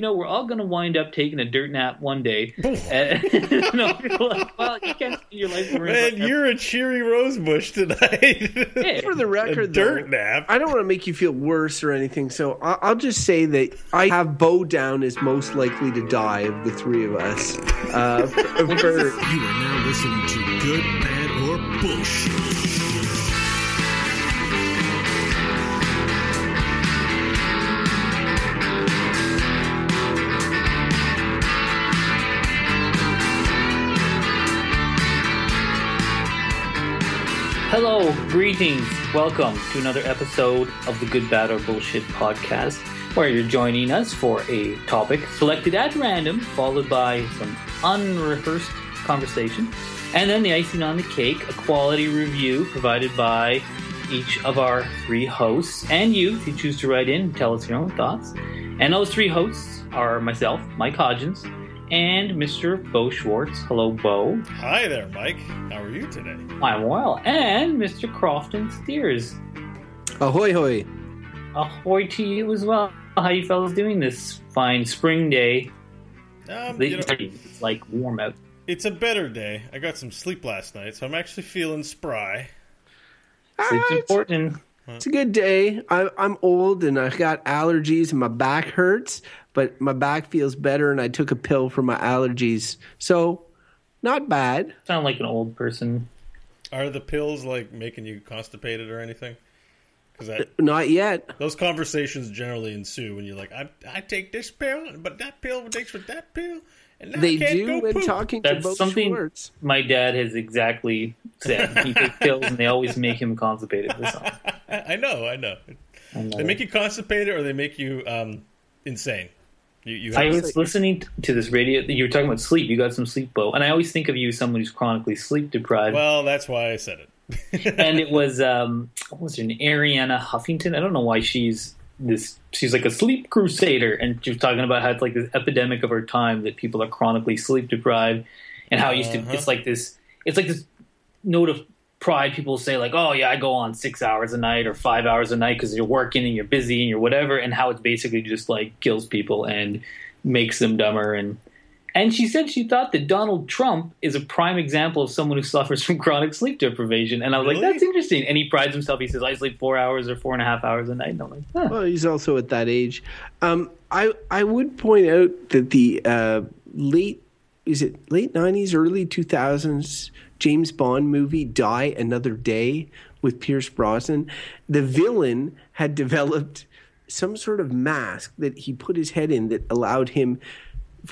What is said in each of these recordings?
you know, we're all going to wind up taking a dirt nap one day. and, you know, like, well, you can't spend your life Man, you're a cheery rosebush tonight. Yeah. For the record, a dirt though, nap. I don't want to make you feel worse or anything, so I- I'll just say that I have Beau down as most likely to die of the three of us. Uh, for, for- You are now listening to Good, Bad, or Bullshit. Hello, greetings. Welcome to another episode of the Good, Bad, or Bullshit podcast, where you're joining us for a topic selected at random, followed by some unrehearsed conversation, and then the icing on the cake, a quality review provided by each of our three hosts, and you, if you choose to write in and tell us your own thoughts. And those three hosts are myself, Mike Hodgins, and Mr. Beau Schwartz. Hello, Beau. Hi there, Mike. How are you today? I'm well. And Mr. Crofton Steers. ahoy hoy. Ahoy to you as well. How you fellas doing this fine spring day? Um, you know, It's like warm out. it's a better day. I got some sleep last night, so I'm actually feeling spry. Sleep's Ah, it's, important. Mm-hmm. it's a good day. I, I'm old and I've got allergies and my back hurts, but my back feels better and I took a pill for my allergies. So, not bad. Sound like an old person. Are the pills like making you constipated or anything? Because uh, Not yet. those conversations generally ensue when you're like, I, I take this pill, but that pill takes with that pill, and now They do go when poop. talking to That's something- Schwartz. My dad has exactly said he takes pills and they always make him constipated. This song. I know, I know. They make you constipated or they make you um, insane. You, you I have, was listening to this radio. You were talking about sleep. You got some sleep, Beau, and I always think of you as someone who's chronically sleep deprived. well, that's why I said it. and it was um what was her name arianna huffington i don't know why she's this she's like a sleep crusader and she was talking about how it's like this epidemic of our time that people are chronically sleep deprived and how it used to Uh-huh. it's like this it's like this note of pride people say like oh yeah i go on six hours a night or five hours a night because you're working and you're busy and you're whatever and how it's basically just like kills people and makes them dumber and and she said she thought that Donald Trump is a prime example of someone who suffers from chronic sleep deprivation. And I was like, that's interesting. And he prides himself. He says, I sleep four hours or four and a half hours a night. And I'm like, huh. Well, he's also at that age. Um, I I would point out that the uh, late is it late nineties, early two thousands James Bond movie Die Another Day with Pierce Brosnan. The villain had developed some sort of mask that he put his head in that allowed him.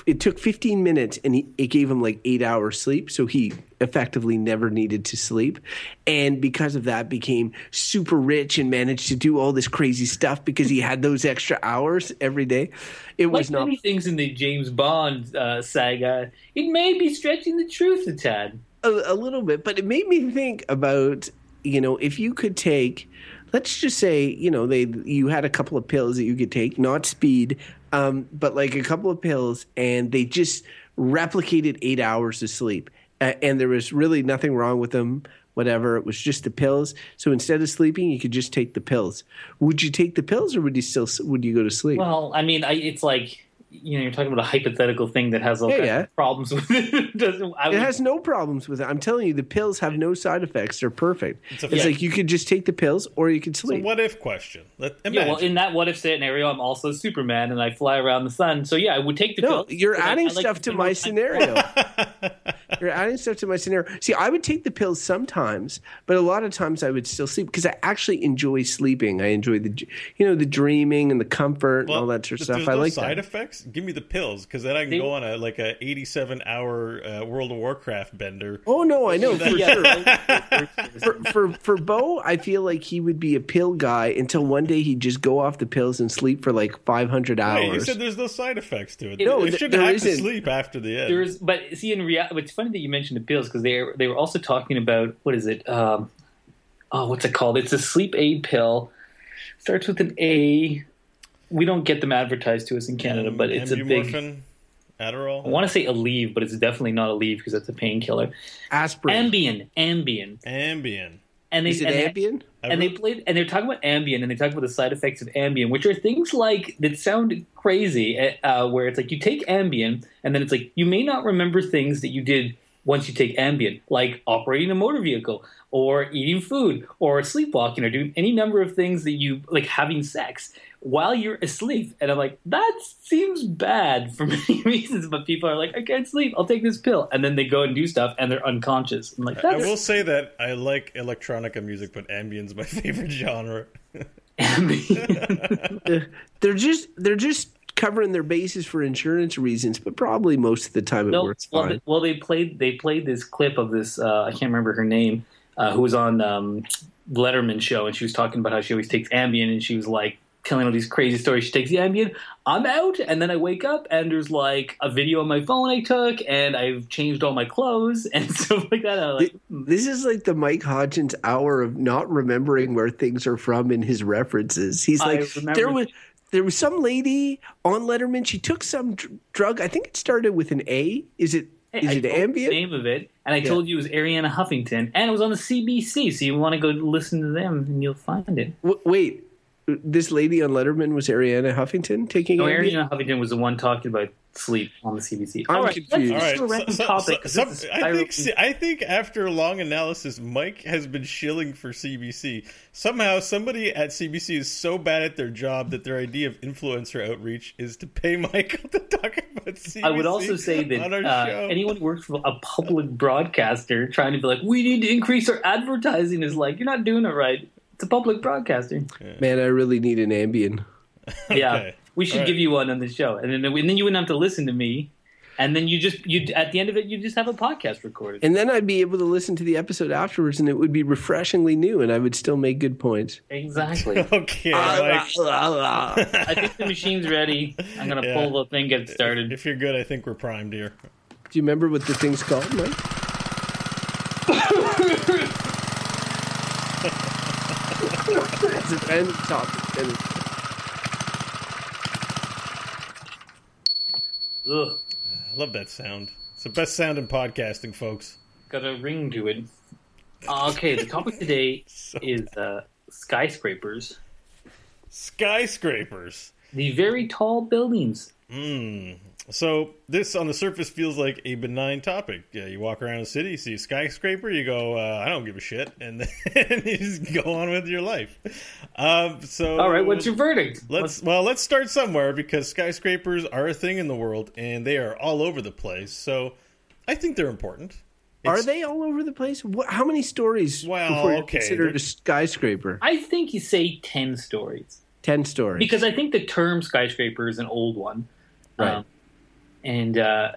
It took 15 minutes and he, it gave him like eight hours sleep. So he effectively never needed to sleep. And because of that, became super rich and managed to do all this crazy stuff because he had those extra hours every day. It Like was not many things in the James Bond uh, saga, it may be stretching the truth a tad. a, a little bit, but it made me think about you know if you could take, let's just say you know they you had a couple of pills that you could take, not speed, um, but like a couple of pills, and they just replicated eight hours of sleep, uh, and there was really nothing wrong with them. Whatever, it was just the pills. So instead of sleeping, you could just take the pills. Would you take the pills, or would you still would you go to sleep? Well, I mean, I, it's like, you know, you're talking about a hypothetical thing that has all Yeah, kinds yeah. of problems with it. Doesn't- I It would- has no problems with it. I'm telling you, the pills have no side effects. They're perfect. It's It's, a- like you could just take the pills or you could It's a sleep. what if question. Let, Yeah, well, in that what if scenario, I'm also Superman and I fly around the sun. So yeah, I would take the no, pill. you're but I- adding I like stuff to my time- scenario. you're adding stuff to my scenario. See, I would take the pills sometimes, but a lot of times I would still sleep because I actually enjoy sleeping. I enjoy the, you know, the dreaming and the comfort and all that sort of stuff. There's I like side that. effects. Give me the pills because then I can They- go on a like a 87 hour uh, World of Warcraft bender. Oh no, I know for Yeah. sure. for, for for Beau, I feel like he would be a pill guy until one day he'd just go off the pills and sleep for like 500 hours. Wait, you said there's no side effects to it. No, they th- shouldn't there have to isn't. sleep after the end. There's, but see, in reality, it's funny that you mentioned the pills because they they were also talking about what is it? Um, oh, what's it called? It's a sleep aid pill. Starts with an A. We don't get them advertised to us in Canada, but it's a big. Adderall. I want to say Aleve, but it's definitely not Aleve because that's a painkiller. aspirin. Ambien, Ambien. Ambien. and they Is it and they- Ambien? and they played and they're talking about Ambien and they talk about the side effects of Ambien, which are things like that sound crazy. Uh, where it's like you take Ambien and then it's like you may not remember things that you did once you take Ambien, like operating a motor vehicle or eating food or sleepwalking or doing any number of things that you like having sex while you're asleep. And I'm like, that seems bad for many reasons, but people are like, I can't sleep, I'll take this pill, and then they go and do stuff and they're unconscious. I'm like, I will say that I like electronica music, but ambient's my favorite genre. Ambien. They're just they're just covering their bases for insurance reasons, but probably most of the time it No, works well, fine. they, well, they played they played this clip of this. Uh, I can't remember her name, uh, who was on um, Letterman show, and she was talking about how she always takes Ambien, and she was like telling all these crazy stories. She takes the Ambien, I'm out, and then I wake up, and there's like a video on my phone I took, and I've changed all my clothes and stuff like that. Like. This is like the Mike Hodgins hour of not remembering where things are from in his references. He's like, there was there was some lady on Letterman. She took some dr- drug. I think it started with an A. Is it Hey, is I it the Ambien? name of it, and I told you it was Arianna Huffington, and it was on the CBC. So you want to go listen to them, and you'll find it. W- wait, this lady on Letterman was Arianna Huffington taking No, Ambien? Arianna Huffington was the one talking about sleep on the CBC. I'm All right, confused. let's All just right, do a random so- so- topic. 'cause so- this is I think spiraling. I think after long analysis, Mike has been shilling for CBC. Somehow, somebody at CBC is so bad at their job that their idea of influencer outreach is to pay Michael to talk about CBC. I would also say that uh, anyone who works for a public broadcaster trying to be like, we need to increase our advertising is like, you're not doing it right. It's a public broadcaster. Man, I really need an Ambien. Yeah, Okay. we should All right. give you one on the show, and then and then you wouldn't have to listen to me, and then you just you at the end of it you just have a podcast recorded. And then I'd be able to listen to the episode afterwards, and it would be refreshingly new, and I would still make good points. exactly. Okay, Ah, Mike. I think the machine's ready. I'm gonna Yeah. pull the thing, get it started. If you're good, I think we're primed here. Do you remember what the thing's called, Mike? It's a random topic. Ugh, I love that sound. It's the best sound in podcasting, folks. got a ring to it. Uh, okay, the topic today is uh, skyscrapers. Skyscrapers. The very tall buildings. Mm. So this on the surface feels like a benign topic. Yeah, you walk around a city, see a skyscraper, you go, uh, "I don't give a shit," and then you just go on with your life. Um, so, All right, what's your verdict? Let's well, let's start somewhere because skyscrapers are a thing in the world and they are all over the place. So, I think they're important. Are they all over the place? What, how many stories Well, before okay, considered a skyscraper? I think you say 10 stories. Ten stories. Because I think the term skyscraper is an old one. Right. Um, and uh,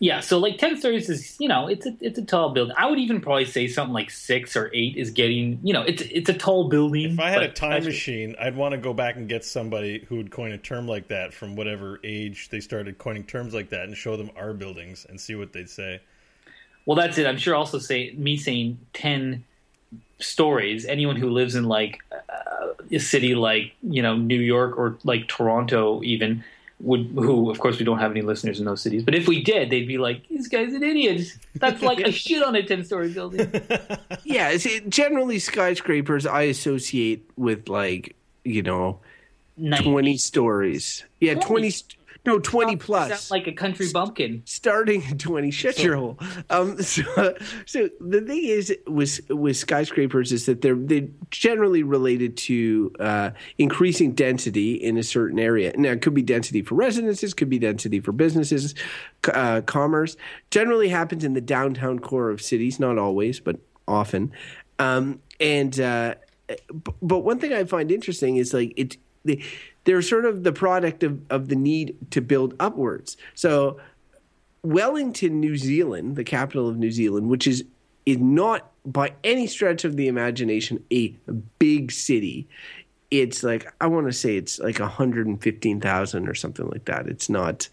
yeah, so like 10 stories is, you know, it's a, it's a tall building. I would even probably say something like six or eight is getting, you know, it's, it's a tall building. If I had a time machine, I'd want to go back and get somebody who would coin a term like that from whatever age they started coining terms like that and show them our buildings and see what they'd say. Well, that's it. I'm sure also say me saying 10 stories, anyone who lives in like uh, a city like, you know, New York or like Toronto even would who of course we don't have any listeners in those cities. But if we did they'd be like this guy's an idiot that's like a shit on a 10 story building. Yeah see, generally skyscrapers i associate with like you know 20 stories. Yeah 20, 20 no, twenty plus. like a country bumpkin. starting at 20 shut your hole um so, so the thing is with with skyscrapers is that they're they generally related to uh increasing density in a certain area now it could be density for residences could be density for businesses uh, commerce generally happens in the downtown core of cities not always but often um and uh but one thing I find interesting is like it they, they're sort of the product of, of the need to build upwards. So Wellington, New Zealand, the capital of New Zealand, which is is not by any stretch of the imagination a big city. It's like I want to say it's like 115,000 or something like that. It's not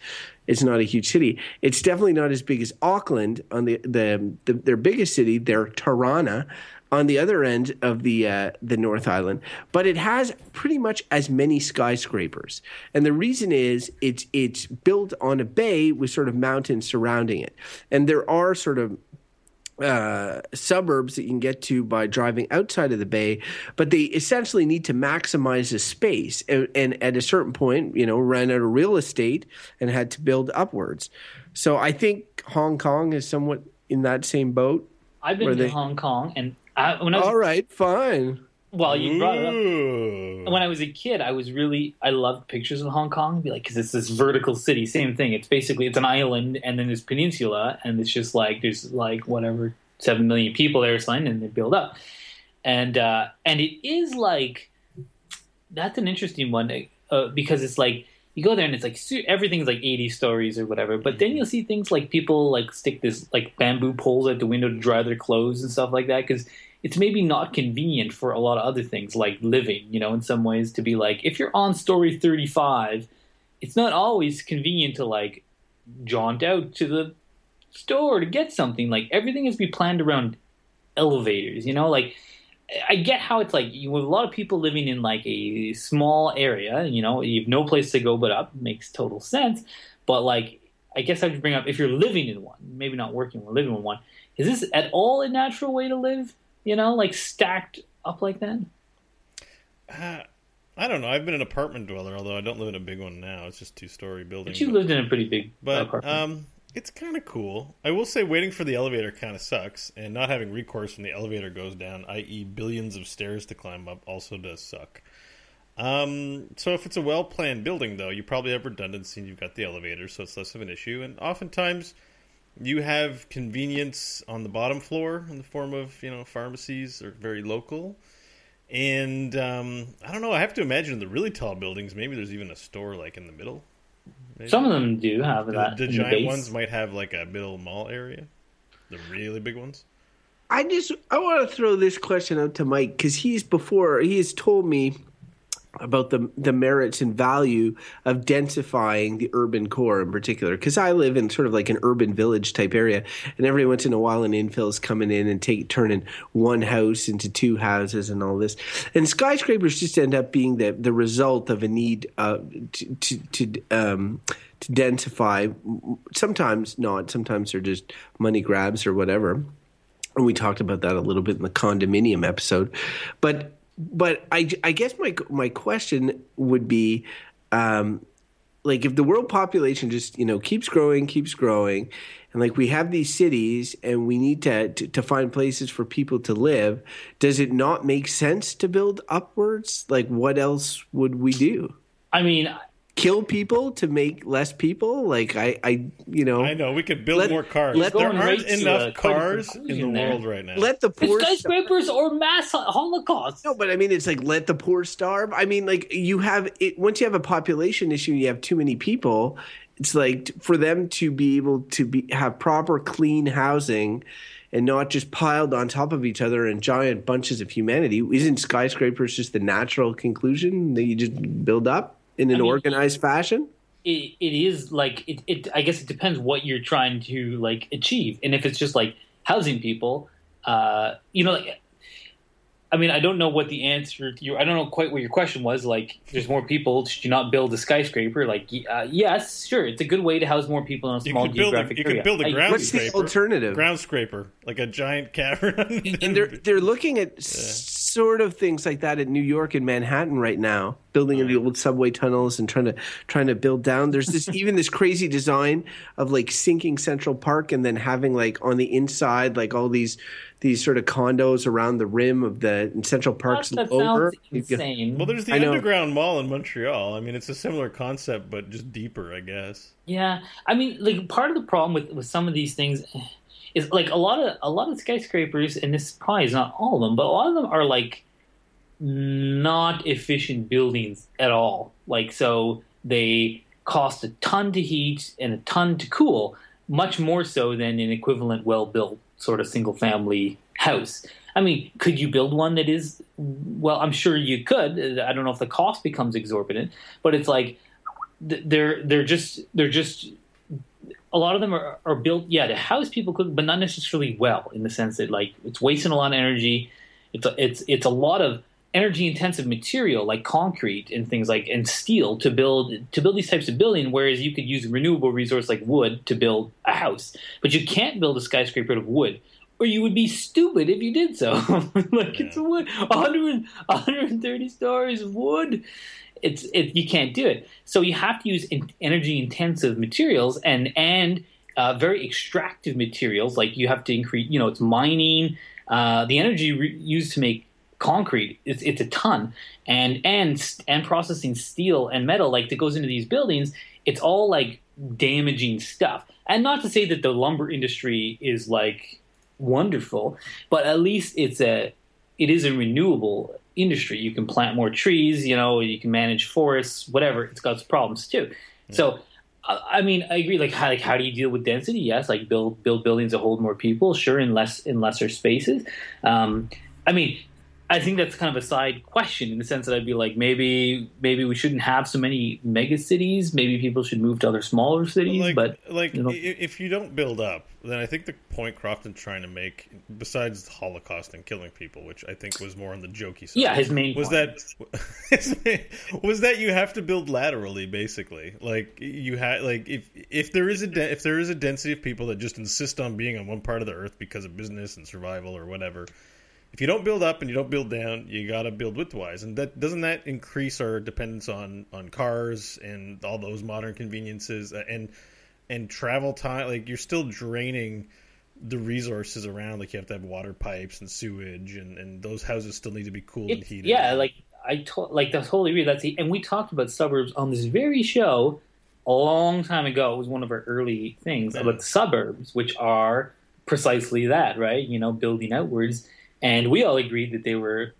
it's not a huge city. It's definitely not as big as Auckland on the the, the their biggest city, their Tirana on the other end of the uh, the North Island, but it has pretty much as many skyscrapers. And the reason is it's it's built on a bay with sort of mountains surrounding it, and there are sort of uh, suburbs that you can get to by driving outside of the bay, but they essentially need to maximize the space. And, and at a certain point, you know, ran out of real estate and had to build upwards. So I think Hong Kong is somewhat in that same boat. I've been to they- Hong Kong, and I, when I was All right, fine. well, you brought it up. When I was a kid, I was really I loved pictures of Hong Kong, be like because it's this vertical city, same thing. It's basically it's an island and then this peninsula, and it's just like there's like whatever seven million people there, or something, and they build up, and uh, and it is like that's an interesting one uh, because it's like you go there and it's like everything's like 80 stories or whatever but then you'll see things like people like stick this like bamboo poles at the window to dry their clothes and stuff like that because it's maybe not convenient for a lot of other things like living you know in some ways to be like if you're on story 35 it's not always convenient to like jaunt out to the store to get something like everything has to be planned around elevators you know like I get how it's like you have a lot of people living in like a small area, you know, you have no place to go but up. Makes total sense. But like, I guess I have to bring up if you're living in one, maybe not working, or living in one, is this at all a natural way to live? You know, like stacked up like that? Uh, I don't know. I've been an apartment dweller, although I don't live in a big one now. It's just two story building. But you lived in a pretty big But apartment. um, it's kind of cool. I will say, waiting for the elevator kind of sucks, and not having recourse when the elevator goes down, i.e., billions of stairs to climb up, also does suck. Um, so if it's a well planned building, though, you probably have redundancy and you've got the elevator, so it's less of an issue. And oftentimes, you have convenience on the bottom floor in the form of you know pharmacies or very local. And um, I don't know. I have to imagine the really tall buildings. Maybe there's even a store like in the middle. Maybe. Some of them do have The, that. the giant base. ones might have like a middle mall area. The really big ones. I just I want to throw this question out to Mike because he's before he has told me about the the merits and value of densifying the urban core in particular. Because I live in sort of like an urban village type area and every once in a while an infill is coming in and take turning one house into two houses and all this. And skyscrapers just end up being the the result of a need uh, to to, to um to densify. Sometimes not. Sometimes they're just money grabs or whatever. And we talked about that a little bit in the condominium episode. But but i, I guess my my question would be um, like if the world population just you know keeps growing keeps growing and like we have these cities and we need to, to to find places for people to live does it not make sense to build upwards? Like what else would we do? I mean, kill people to make less people like i i you know I know we could build Let- more cars. let- there aren't right to, enough quite a cars in the there. world right now. let the poor skyscrapers or mass holocaust. No, but I mean, it's like let the poor starve. I mean, like you have it once you have a population issue, you have too many people. It's like for them to be able to be have proper clean housing and not just piled on top of each other in giant bunches of humanity. Isn't skyscrapers just the natural conclusion that you just build up in an I mean, organized fashion? it, it is like it, it i guess it depends what you're trying to like achieve and if it's just like housing people uh you know like i mean i don't know what the answer to your i don't know quite what your question was like there's more people should you not build a skyscraper like uh, yes sure it's a good way to house more people in a you small could build a, geographic you area could build I a agree. ground What's the scraper. alternative? Ground scraper, like a giant cavern. and they're they're looking at sort of things like that in New York and Manhattan right now, building in the old subway tunnels and trying to trying to build down. There's this even this crazy design of like sinking Central Park and then having like on the inside like all these these sort of condos around the rim of the and Central Park's that over. insane well, there's the I know. underground mall in Montreal. I mean, it's a similar concept, but just deeper, I guess. Yeah, I mean, like part of the problem with with some of these things is like a lot of a lot of skyscrapers, and this probably is not all of them, but a lot of them are like not efficient buildings at all. Like so, they cost a ton to heat and a ton to cool, much more so than an equivalent well built sort of single family house. I mean, could you build one that is well? I'm sure you could. I don't know if the cost becomes exorbitant, but it's like they're they're just they're just a lot of them are, are built yeah to house people could but not necessarily well in the sense that like it's wasting a lot of energy it's a, it's it's a lot of energy intensive material like concrete and things like and steel to build to build these types of building whereas you could use a renewable resource like wood to build a house but you can't build a skyscraper out of wood or you would be stupid if you did so. like it's wood, 100, 130 stories of wood. It's it, you can't do it. So you have to use in, energy intensive materials and and uh, very extractive materials. Like you have to increase. You know, it's mining. Uh, the energy re- used to make concrete it's, it's a ton and and and processing steel and metal like that goes into these buildings it's all like damaging stuff and not to say that the lumber industry is like wonderful but at least it's a it is a renewable industry you can plant more trees you know you can manage forests whatever it's got its problems too so I I mean, I agree. Like, how like how do you deal with density? Yes, like build build buildings that hold more people. Sure, in less in lesser spaces. Um, I mean, I think that's kind of a side question in the sense that I'd be like, maybe maybe we shouldn't have so many mega cities. Maybe people should move to other smaller cities. like, but like you know. if you don't build up, then I think the point Crofton's trying to make, besides the Holocaust and killing people, which I think was more on the jokey side, Yeah, his main was point. that was that you have to build laterally, basically. Like you had, like if if there is a de- if there is a density of people that just insist on being on one part of the earth because of business and survival or whatever. If you don't build up and you don't build down, you gotta build widthwise, and that doesn't that increase our dependence on on cars and all those modern conveniences uh, and and travel time like you're still draining the resources around like you have to have water pipes and sewage and, and those houses still need to be cooled and heated yeah, like I to- like that's totally agree. That's the, and we talked about suburbs on this very show a long time ago. It was one of our early things Yeah. about the suburbs, which are precisely that, right? You know, building outwards, and we all agreed that they were.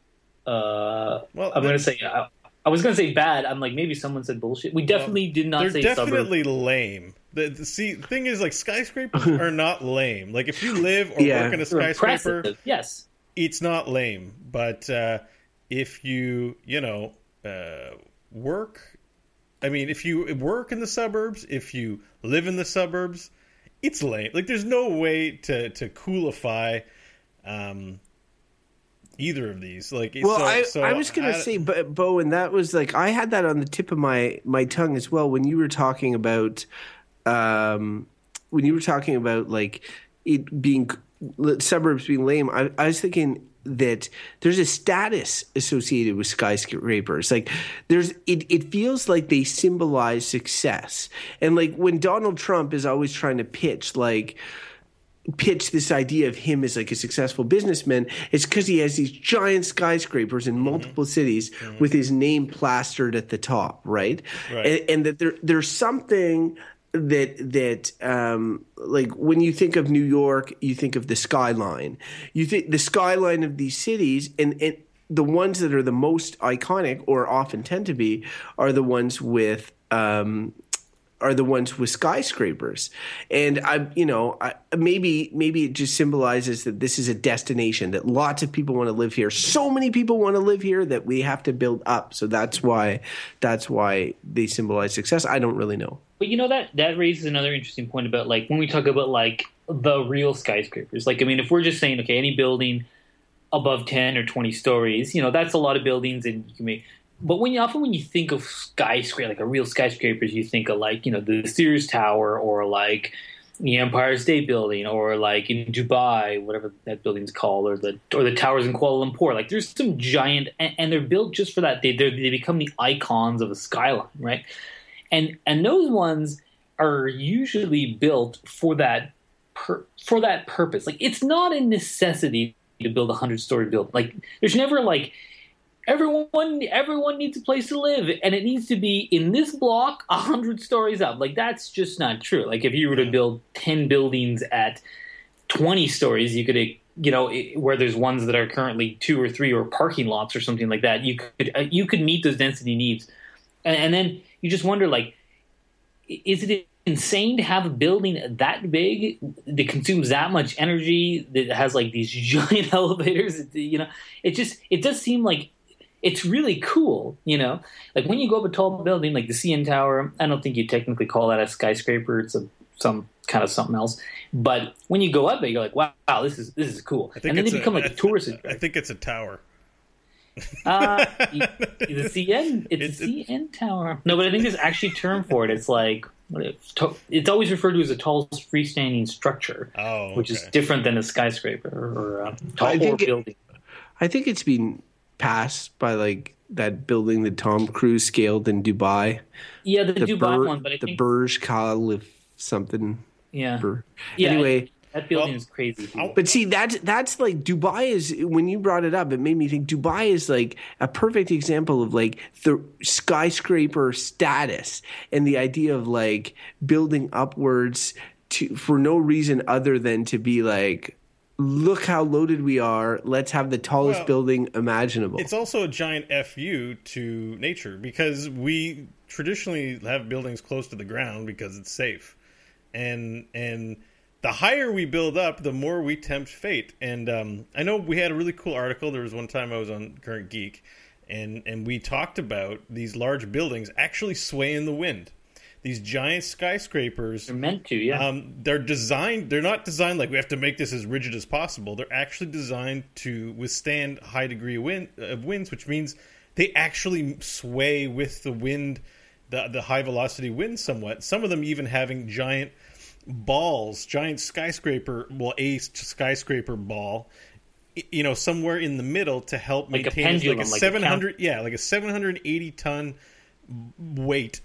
Uh, well I'm going to say. I, I was going to say bad. I'm like maybe someone said bullshit. We definitely did not say. they're say suburbs. definitely lame the, the see the thing is like skyscrapers are not lame like if you live or Yeah. work in a skyscraper impressive. Yes. it's not lame but uh if you you know uh work i mean if you work in the suburbs if you live in the suburbs it's lame like there's no way to to coolify um either of these like Well, so, I, so I was going to say, Beau, Beau, and that was like I had that on the tip of my my tongue as well when you were talking about um when you were talking about like it being suburbs being lame. I, I was thinking that there's a status associated with skyscrapers. Like there's it it feels like they symbolize success. And like when Donald Trump is always trying to pitch like pitch this idea of him as like a successful businessman it's because he has these giant skyscrapers in multiple cities with his name plastered at the top right, Right. And, and that there there's something that that um like when you think of New York you think of the skyline. You think the skyline of these cities and and the ones that are the most iconic or often tend to be are the ones with um are the ones with skyscrapers and i you know I, maybe maybe it just symbolizes that this is a destination that lots of people want to live here so many people want to live here that we have to build up so that's why that's why they symbolize success i don't really know But you know that that raises another interesting point about like when we talk about like the real skyscrapers. Like I mean, if we're just saying okay, any building above ten or twenty stories, you know, that's a lot of buildings, and you can make. But when you often when you think of skyscraper, like a real skyscrapers, you think of like you know the Sears Tower or like the Empire State Building or like in Dubai, whatever that building's called, or the or the towers in Kuala Lumpur. Like there's some giant, and, and they're built just for that. They they're, become the icons of a skyline, right? and and those ones are usually built for that per, for that purpose. Like it's not a necessity to build a hundred story building. Like there's never like everyone everyone needs a place to live, and it needs to be in this block a hundred stories up. Like that's just not true. Like if you were to build ten buildings at twenty stories, you could. You know, where there's ones that are currently two or three or parking lots or something like that, you could uh, you could meet those density needs and, and then you just wonder like is it insane to have a building that big that consumes that much energy that has like these giant elevators you know it just it does seem like it's really cool you know like when you go up a tall building like the cn tower i don't think you technically call that a skyscraper it's a some kind of something else but when you go up it you're like wow, wow this is this is cool and then they it's become like I a th- tourist I attraction think it's a tower. uh, the CN, it's, It's- a CN tower. No, but I think there's actually a term for it. It's like it's always referred to as a tall freestanding structure, Oh, which is different than a skyscraper or a tall I or think it- building. I think it's been passed by like that building that Tom Cruise scaled in Dubai. Yeah, the, The Dubai Bur- one, but I the think Burj Khalifa something. yeah, Bur- yeah. Anyway, that building Well, is crazy. too. I'll- But see, that's that's like Dubai is. When you brought it up, it made me think Dubai is like a perfect example of like the skyscraper status and the idea of like building upwards to for no reason other than to be like, look how loaded we are. Let's have the tallest Well, building imaginable. It's also a giant fu to nature because we traditionally have buildings close to the ground because it's safe, and and the higher we build up, the more we tempt fate. And um, I know we had a really cool article. There was one time I was on Current Geek, and and we talked about these large buildings actually sway in the wind. These giant skyscrapers They're meant to, yeah. um, they're designed. They're not designed like we have to make this as rigid as possible. They're actually designed to withstand high degree of, wind, of winds, which means they actually sway with the wind, the the high velocity wind somewhat. Some of them even having giant balls, giant skyscraper, well, a skyscraper ball. You know, somewhere in the middle to help Like a maintain pendulum, like a like a seven hundred, yeah, like a seven hundred eighty ton weight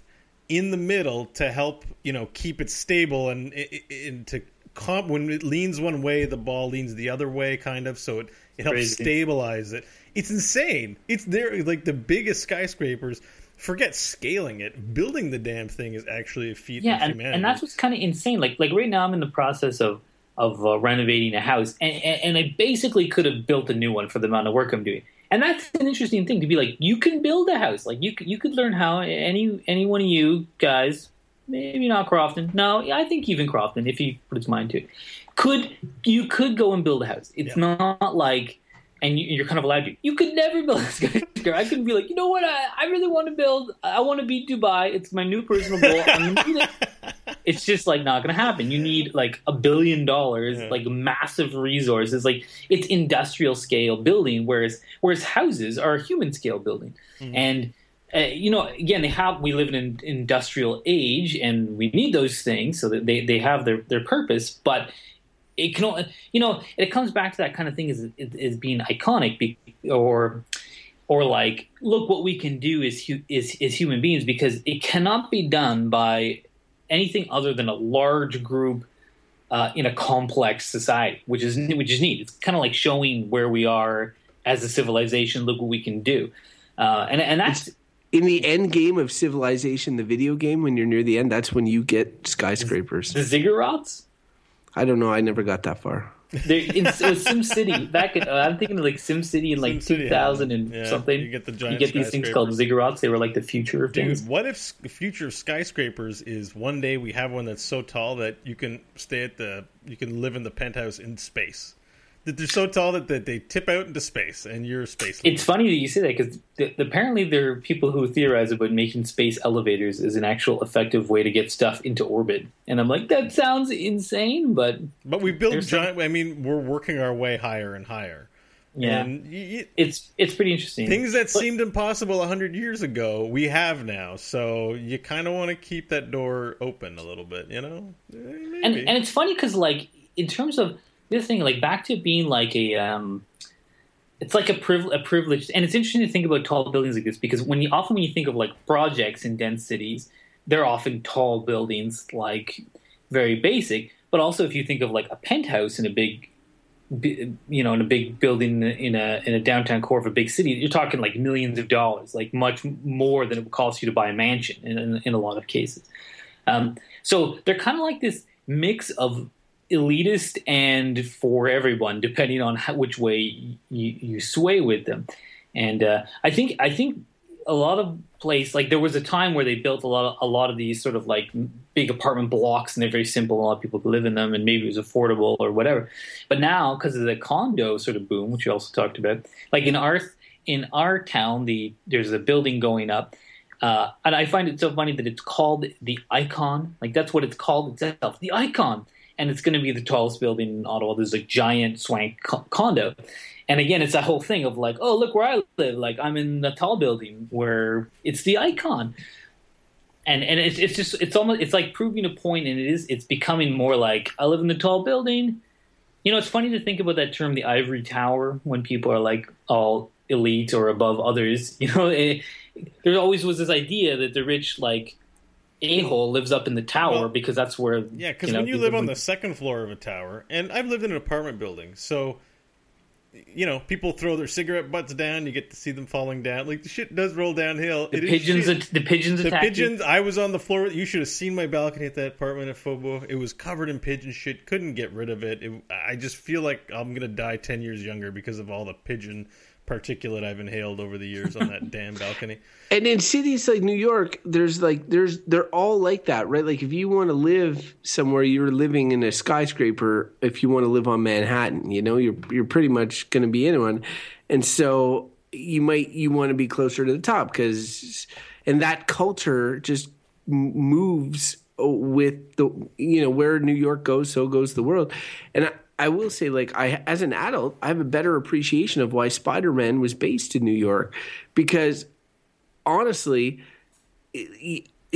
in the middle to help you know keep it stable and, and to comp when it leans one way the ball leans the other way kind of so it, it helps Crazy. stabilize it. It's insane. It's there like the biggest skyscrapers. Forget scaling it. Building the damn thing is actually a feat yeah of and, humanity and that's what's kind of insane. Like like right now i'm in the process of of uh, renovating a house and, and, and i basically could have built a new one for the amount of work i'm doing and that's an interesting thing to be like you can build a house like you could, you could learn how any any one of you guys maybe not crofton no i think even crofton if he put his mind to it could you could go and build a house it's not like and you, you're kind of allowed to. You could never build a skyscraper. I couldn't be like, you know what? I, I really want to build. I want to beat Dubai. It's my new personal goal. It's just like not going to happen. You need like a billion dollars, Yeah. like massive resources. Like it's industrial scale building, whereas whereas houses are human scale building. And uh, you know, again, they have. We live in an industrial age, and we need those things so that they they have their their purpose, but it can only, you know it comes back to that kind of thing is is being iconic or or like look what we can do as hu- is is human beings because it cannot be done by anything other than a large group uh, in a complex society which is which is neat it's kind of like showing where we are as a civilization look what we can do uh, and and that's in the end game of Civilization, the video game, when you're near the end, that's when you get skyscrapers. the ziggurats I don't know. I never got that far. They're in it was Sim City back. In, uh, I'm thinking of like Sim City in like SimCity, 2000 and yeah. something. You get the You get these things called ziggurats. They were like the future of things. What if the future of skyscrapers is one day we have one that's so tall that you can stay at the you can live in the penthouse in space. That they're so tall that, that they tip out into space and you're a space. It's funny that you say that because th- apparently there are people who theorize about making space elevators as an actual effective way to get stuff into orbit. And I'm like, that sounds insane, but but we build there's some- giant. I mean, we're working our way higher and higher. yeah, And it's it's pretty interesting. things that But- seemed impossible hundred years ago, we have now. So you kind of want to keep that door open a little bit, you know? Eh, Maybe. and and it's funny because like in terms of this thing, like back to being like a um, it's like a, priv- a privilege, and it's interesting to think about tall buildings like this because when you often when you think of like projects in dense cities, they're often tall buildings, like very basic. But also, if you think of like a penthouse in a big, you know, in a big building in a in a downtown core of a big city, you're talking like millions of dollars, like much more than it would cost you to buy a mansion in, in, in a lot of cases. Um, so they're kind of like this mix of elitist and for everyone, depending on how, which way you, you sway with them. And uh, I think I think a lot of place like there was a time where they built a lot of a lot of these sort of like big apartment blocks and they're very simple. A lot of people could live in them, and maybe it was affordable or whatever. But now, because of the condo sort of boom, which we also talked about, like in our in our town, the there's a building going up. Uh, and I find it so funny that it's called the Icon. Like that's what it's called itself, the Icon. And it's going to be the tallest building in Ottawa. There's a giant swank co- condo. And again, it's that whole thing of like, oh, look where I live. Like I'm in the tall building where it's the Icon. and and it's it's just it's almost it's like proving a point, and it is it's becoming more like I live in the tall building. You know, it's funny to think about that term, the ivory tower, when people are like all elite or above others. You know, it, there always was this idea that the rich like a hole lives up in the tower Well, because that's where Yeah, because know, when you live on the second floor of a tower, and I've lived in an apartment building, so you know people throw their cigarette butts down. You get to see them falling down. Like the shit does roll downhill. the It pigeons at- the pigeons The attack you. pigeons. I was on the floor. You should have seen my balcony at that apartment at Fobo. It was covered in pigeon shit. Couldn't get rid of it. it. I just feel like I'm gonna die ten years younger because of all the pigeon particulate I've inhaled over the years on that damn balcony. And in cities like New York, there's like there's they're all like that, right? Like if you want to live somewhere, you're living in a skyscraper. If you want to live on Manhattan, you know, you're you're pretty much going to be in one, and so you might you want to be closer to the top because, and that culture just m- moves oh, with the you know where New York goes, so goes the world, and. I, will say, like, I as an adult, I have a better appreciation of why Spider Man was based in New York, because honestly,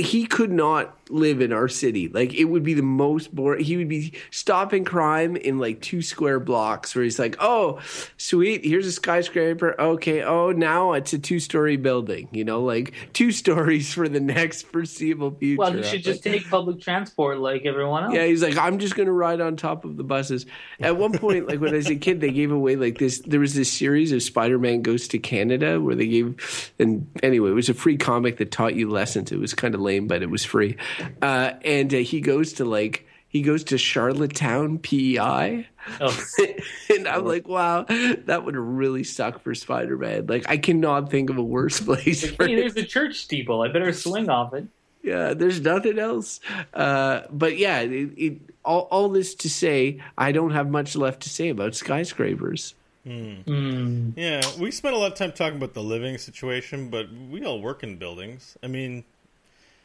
he, he could not live in our city. Like it would be the most boring. He would be stopping crime in like two square blocks where he's like, "Oh, sweet, here's a skyscraper. Okay, oh, now it's a two-story building. You know, like two stories for the next foreseeable future." Well, you should just take public transport like everyone else. Yeah, he's like, I'm just gonna ride on top of the buses. At one point, like when I was a kid, they gave away like this. There was this series of Spider-Man Goes to Canada where they gave, and anyway, it was a free comic that taught you lessons. It was kind of lame, but it was free. Uh, and uh, he goes to like he goes to Charlottetown, PEI. Oh, and I'm like, wow, that would really suck for Spider-Man. Like, I cannot think of a worse place for hey, there's a church steeple. I better swing off it. Yeah, there's nothing else. Uh, but yeah, it, it, all, all this to say, I don't have much left to say about skyscrapers. Yeah, we spent a lot of time talking about the living situation, but we all work in buildings. I mean,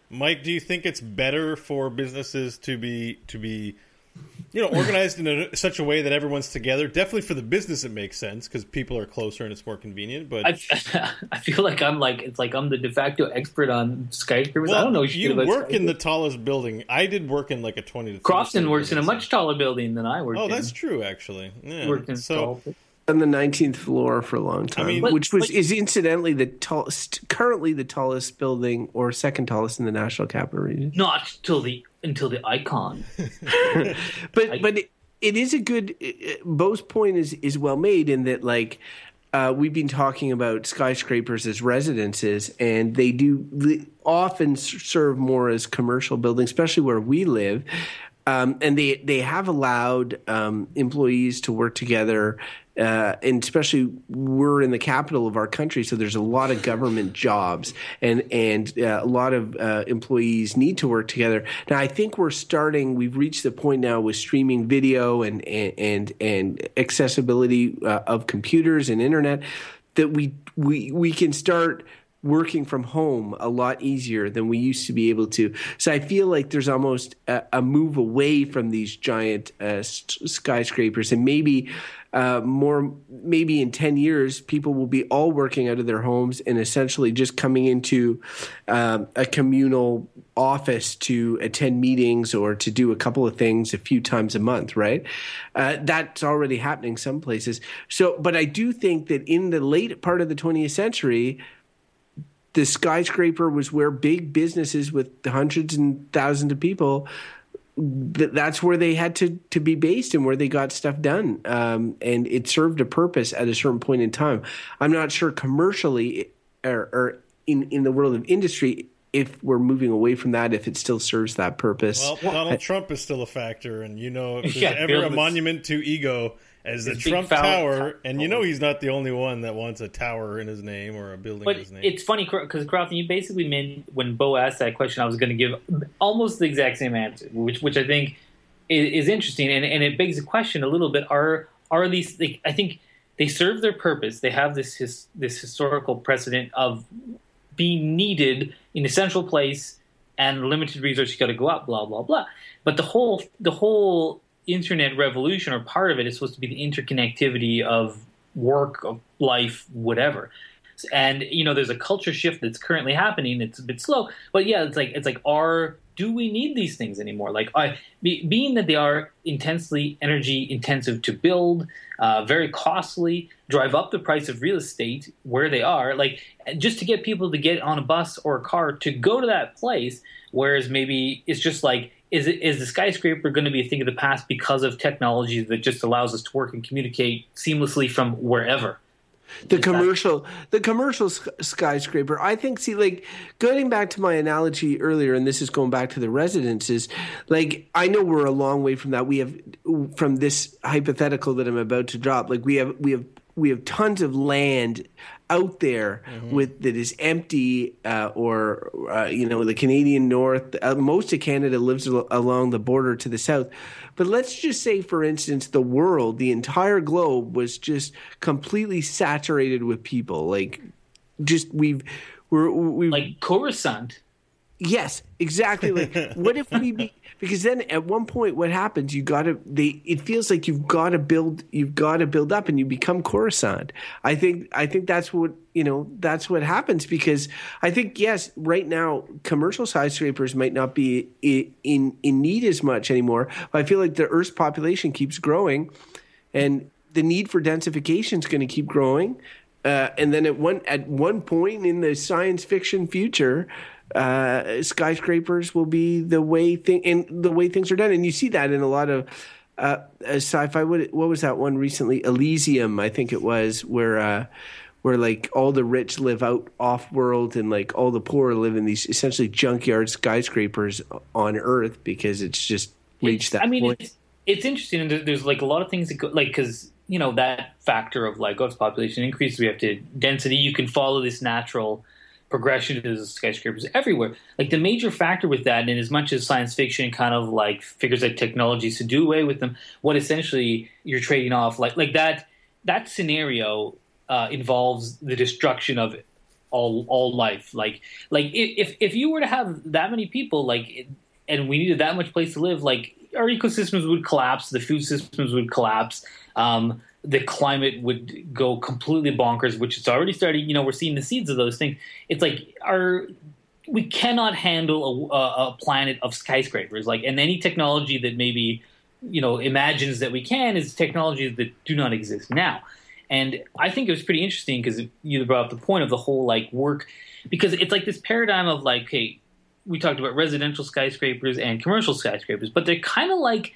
Mike, do you think it's better for businesses to be to be, you know, organized in a, such a way that everyone's together? Definitely for the business, it makes sense because people are closer and it's more convenient. But I, I feel like I'm like it's like I'm the de facto expert on skyscrapers. I don't know you about work in the tallest building. I did work in like a twenty to Crofton works in a much taller building than I work. Oh, in. that's true. Actually, yeah. worked in so tall. On the 19th floor for a long time, mean- But- which was but- is incidentally the tallest, currently the tallest building or second tallest in the National Capital Region. Not till the until the icon. but but it, it is a good. uh, Beau's point is is well made in that like. Uh, we've been talking about skyscrapers as residences, and they do often serve more as commercial buildings, especially where we live. Um, and they they have allowed um, employees to work together, uh, and especially we're in the capital of our country, so there's a lot of government jobs, and and uh, a lot of uh, employees need to work together. Now, I think we're starting. We've reached the point now with streaming video and and and, accessibility uh, of computers and internet that we we we can start working from home a lot easier than we used to be able to. So I feel like there's almost a, a move away from these giant uh, skyscrapers, and maybe uh, more, maybe in ten years, people will be all working out of their homes and essentially just coming into um, a communal office to attend meetings or to do a couple of things a few times a month. Right? Uh, that's already happening some places. So, but I do think that in the late part of the 20th century the skyscraper was where big businesses with hundreds and thousands of people th- that's where they had to to be based and where they got stuff done. Um, and it served a purpose at a certain point in time. I'm not sure commercially or, or in in the world of industry if we're moving away from that if it still serves that purpose. Well, Donald Trump is still a factor, and you know, if there's Yeah, ever a monument to ego as the Trump Tower, and you know he's not the only one that wants a tower in his name or a building But in his name. it's funny because Crofton, you basically meant when Beau asked that question, I was going to give almost the exact same answer, which which I think is, is interesting, and, and it begs the question a little bit: Are are these? Like, I think they serve their purpose. They have this his, this historical precedent of being needed in a central place and limited resources got to go up, blah blah blah. But the whole the whole internet revolution or part of it is supposed to be the interconnectivity of work, of life, whatever. and you know there's a culture shift that's currently happening. It's a bit slow, but yeah, it's like it's like are do we need these things anymore? Like, I, be, being that they are intensely energy intensive to build, uh, very costly, drive up the price of real estate where they are, like just to get people to get on a bus or a car to go to that place. Whereas maybe it's just like, is is the skyscraper going to be a thing of the past because of technology that just allows us to work and communicate seamlessly from wherever? the commercial the commercial skyscraper i think see like going back to my analogy earlier and this is going back to the residences like i know we're a long way from that we have from this hypothetical that i'm about to drop like we have we have we have tons of land out there mm-hmm. with that is empty uh, or uh, you know the Canadian North. Uh, most of Canada lives al- along the border to the south, but let's just say, for instance, the world, the entire globe, was just completely saturated with people. Like, just we've we're we like Coruscant. Yes, exactly. Like, what if we be, because then at one point, what happens? You got to they. It feels like you've got to build. You've got to build up, and you become Coruscant. I think. I think that's what you know. That's what happens because I think yes, right now commercial skyscrapers might not be in in need as much anymore. But I feel like the Earth's population keeps growing, and the need for densification is going to keep growing. Uh, and then at one at one point in the science fiction future, uh, skyscrapers will be the way thing and the way things are done, and you see that in a lot of uh, sci-fi. What, what was that one recently? Elysium, I think it was, where uh, where like all the rich live out off world and like all the poor live in these essentially junkyard skyscrapers on Earth because it's just reached that. I mean, point. It's, it's interesting, and there's like a lot of things that go like because you know that factor of like oh, population increase, we have to density. You can follow this natural progression the skyscrapers everywhere. Like the major factor with that, and as much as science fiction kind of like figures out technologies to do away with them, what essentially you're trading off, like like that that scenario uh, involves the destruction of all all life. Like like if if you were to have that many people, like and we needed that much place to live, like our ecosystems would collapse, the food systems would collapse. Um, the climate would go completely bonkers, which it's already starting. You know, we're seeing the seeds of those things. It's like our we cannot handle a, a planet of skyscrapers. Like, and any technology that maybe you know imagines that we can is technologies that do not exist now. And I think it was pretty interesting because you brought up the point of the whole like work because it's like this paradigm of like, hey, we talked about residential skyscrapers and commercial skyscrapers, but they're kind of like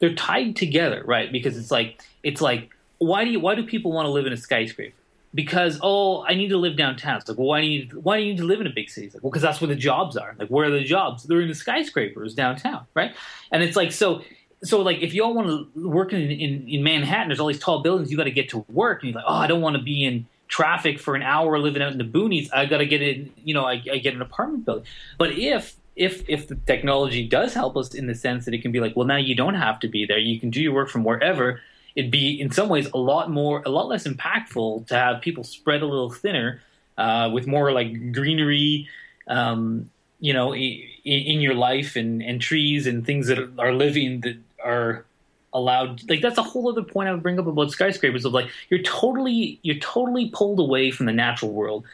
they're tied together, right? Because it's like it's like why do you why do people want to live in a skyscraper? Because oh, I need to live downtown. It's like, well, why do you why do you need to live in a big city? It's like, well, because that's where the jobs are. Like, where are the jobs? They're in the skyscrapers downtown, right? And it's like so. So, like, if you all want to work in, in, in Manhattan, there's all these tall buildings. You got to get to work, and you're like, oh, I don't want to be in traffic for an hour living out in the boonies. I got to get in. You know, I, I get an apartment building. But if if if the technology does help us in the sense that it can be like, well, now you don't have to be there. You can do your work from wherever it'd be in some ways a lot more, a lot less impactful to have people spread a little thinner uh, with more like greenery, um, you know, in, in, your life and, and trees and things that are living that are allowed. Like that's a whole other point I would bring up about skyscrapers of like you're totally you're totally pulled away from the natural world.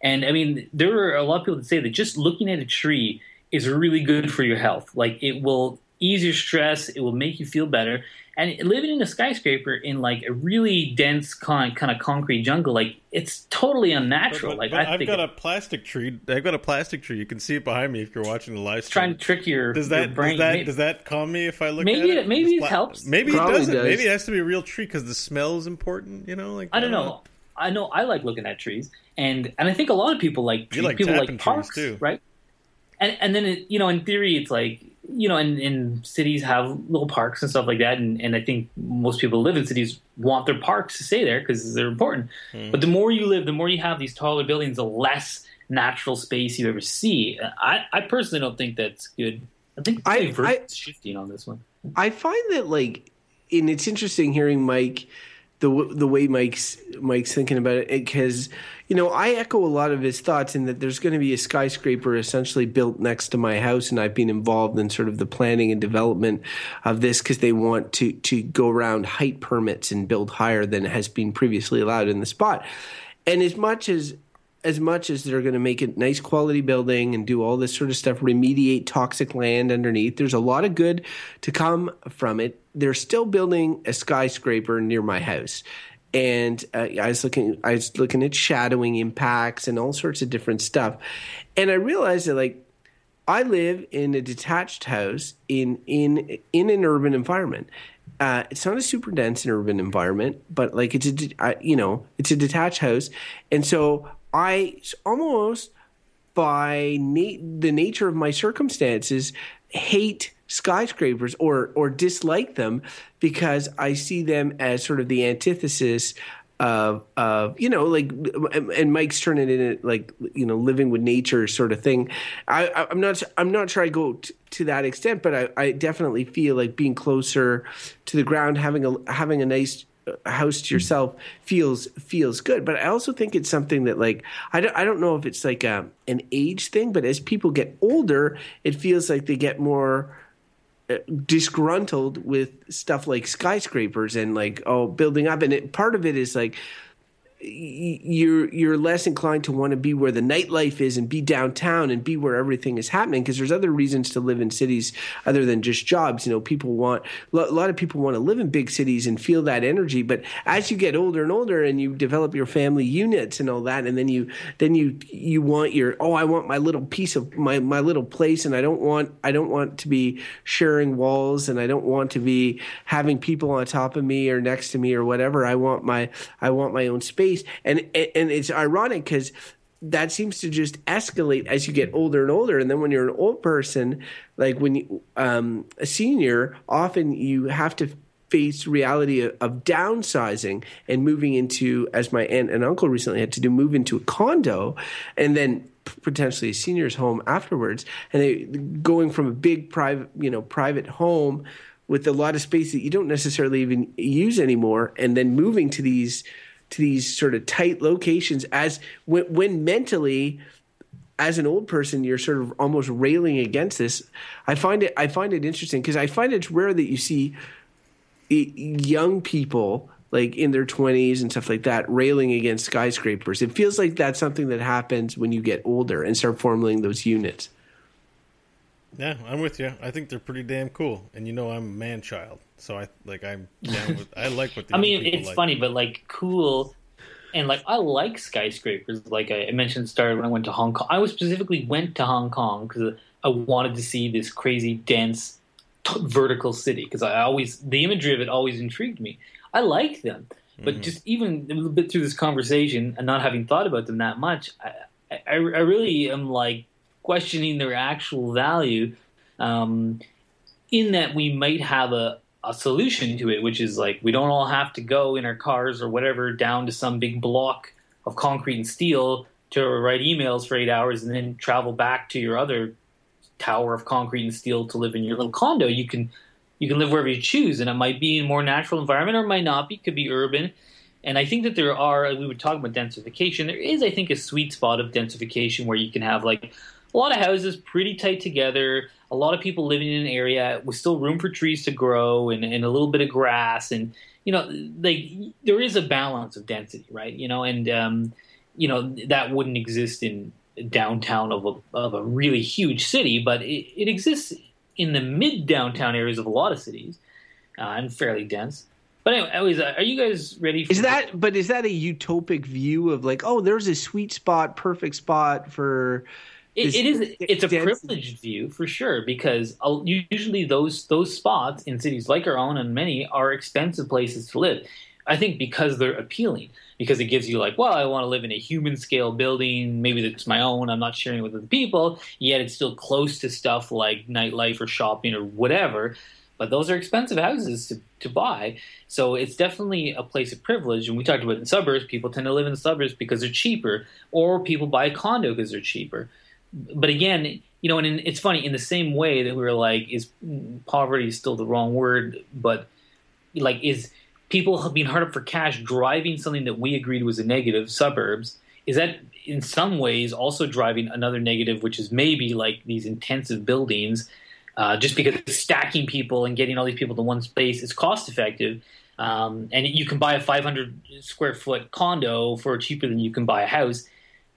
And I mean, there are a lot of people that say that just looking at a tree is really good for your health. Like it will ease your stress, it will make you feel better and living in a skyscraper in like a really dense kind kind of concrete jungle, like it's totally unnatural. But, but, like I've got a plastic tree. I've got a plastic tree. You can see it behind me if you're watching the live stream. Trying to trick your does that your brain. does that maybe, does that calm me if I look maybe at it? Maybe it helps. Maybe Probably it doesn't. Does. Maybe it has to be a real tree because the smell is important. You know, like I don't, I don't know. know. I know I like looking at trees, and and I think a lot of people like trees. Like people like parks, too, right? And and then it, you know, in theory, it's like you know, and, and cities have little parks and stuff like that, and, and I think most people who live in cities want their parks to stay there because they're important. Mm. But the more you live, the more you have these taller buildings, the less natural space you ever see. I, I personally don't think that's good. I think I, I shifting on this one. I find that like, and it's interesting hearing Mike the the way Mike's Mike's thinking about it because you know I echo a lot of his thoughts in that there's going to be a skyscraper essentially built next to my house and I've been involved in sort of the planning and development of this because they want to to go around height permits and build higher than has been previously allowed in the spot and as much as as much as they're going to make a nice quality building and do all this sort of stuff, remediate toxic land underneath, there's a lot of good to come from it. They're still building a skyscraper near my house. And uh, I was looking, I was looking at shadowing impacts and all sorts of different stuff, and I realized that like I live in a detached house in in in an urban environment. Uh, it's not a super dense and urban environment, but like it's a you know it's a detached house, and so I almost by na- the nature of my circumstances hate skyscrapers or or dislike them because I see them as sort of the antithesis of of you know like and Mike's turning it into like you know living with nature sort of thing. I, I'm not I'm not sure I go t- to that extent, but I, I definitely feel like being closer to the ground, having a having a nice house to yourself feels feels good but i also think it's something that like i don't, I don't know if it's like a, an age thing but as people get older it feels like they get more uh, disgruntled with stuff like skyscrapers and like oh building up. And it, part of it is like you're you're less inclined to want to be where the nightlife is and be downtown and be where everything is happening because there's other reasons to live in cities other than just jobs. You know, people want a lot of people want to live in big cities and feel that energy. But as you get older and older and you develop your family units and all that, and then you then you you want your oh I want my little piece of my my little place and I don't want I don't want to be sharing walls and I don't want to be having people on top of me or next to me or whatever. I want my I want my own space and and it's ironic because that seems to just escalate as you get older and older. And then when you're an old person, like when you um, a senior, often you have to face reality of, of, downsizing and moving into, as my aunt and uncle recently had to do, move into a condo, and then potentially a senior's home afterwards. And they, going from a big private, you know, private home with a lot of space that you don't necessarily even use anymore, and then moving to these to these sort of tight locations as when, when mentally as an old person you're sort of almost railing against this. I find it i find it interesting because i find it's rare that you see young people like in their 20s and stuff like that railing against skyscrapers. It feels like that's something that happens when you get older and start forming those units yeah, I'm with you. I think they're pretty damn cool, and you know I'm a man child, so I like I'm down with. I like what. I mean, it's like. funny, but like cool, and like I like skyscrapers. Like I mentioned, started when I went to Hong Kong. I was specifically went to Hong Kong because I wanted to see this crazy dense t- vertical city because I always the imagery of it always intrigued me. I like them, but mm-hmm. just even a little bit through this conversation and not having thought about them that much, I, I, I really am like questioning their actual value. Um, in that we might have a, a solution to it, which is like we don't all have to go in our cars or whatever down to some big block of concrete and steel to write emails for eight hours and then travel back to your other tower of concrete and steel to live in your little condo. You can you can live wherever you choose, and it might be in a more natural environment or it might not be. It could be urban. And I think that there are, we were talking about densification. There is, I think, a sweet spot of densification where you can have like a lot of houses pretty tight together, a lot of people living in an area with still room for trees to grow and, and a little bit of grass and you know like there is a balance of density right you know and um, you know that wouldn't exist in downtown of a, of a really huge city but it, it exists in the mid downtown areas of a lot of cities uh, and fairly dense but anyway, anyways, uh, are you guys ready? For- is that? But is that a utopic view of like, oh, there's a sweet spot, perfect spot for it, it is. It's a privileged view for sure because uh, usually those those spots in cities like our own and many are expensive places to live. I think because they're appealing because it gives you like, well, I want to live in a human scale building. Maybe it's my own. I'm not sharing it with other people. Yet it's still close to stuff like nightlife or shopping or whatever. But those are expensive houses to, to buy. So it's definitely a place of privilege. And we talked about in suburbs, people tend to live in the suburbs because they're cheaper, or people buy a condo because they're cheaper but again, you know, and in, it's funny in the same way that we were like, is poverty still the wrong word? But like, is people being hard up for cash driving something that we agreed was a negative, suburbs? Is that in some ways also driving another negative, which is maybe like these intensive buildings, uh, just because stacking people and getting all these people to one space is cost effective. um, and you can buy a 500 square foot condo for cheaper than you can buy a house.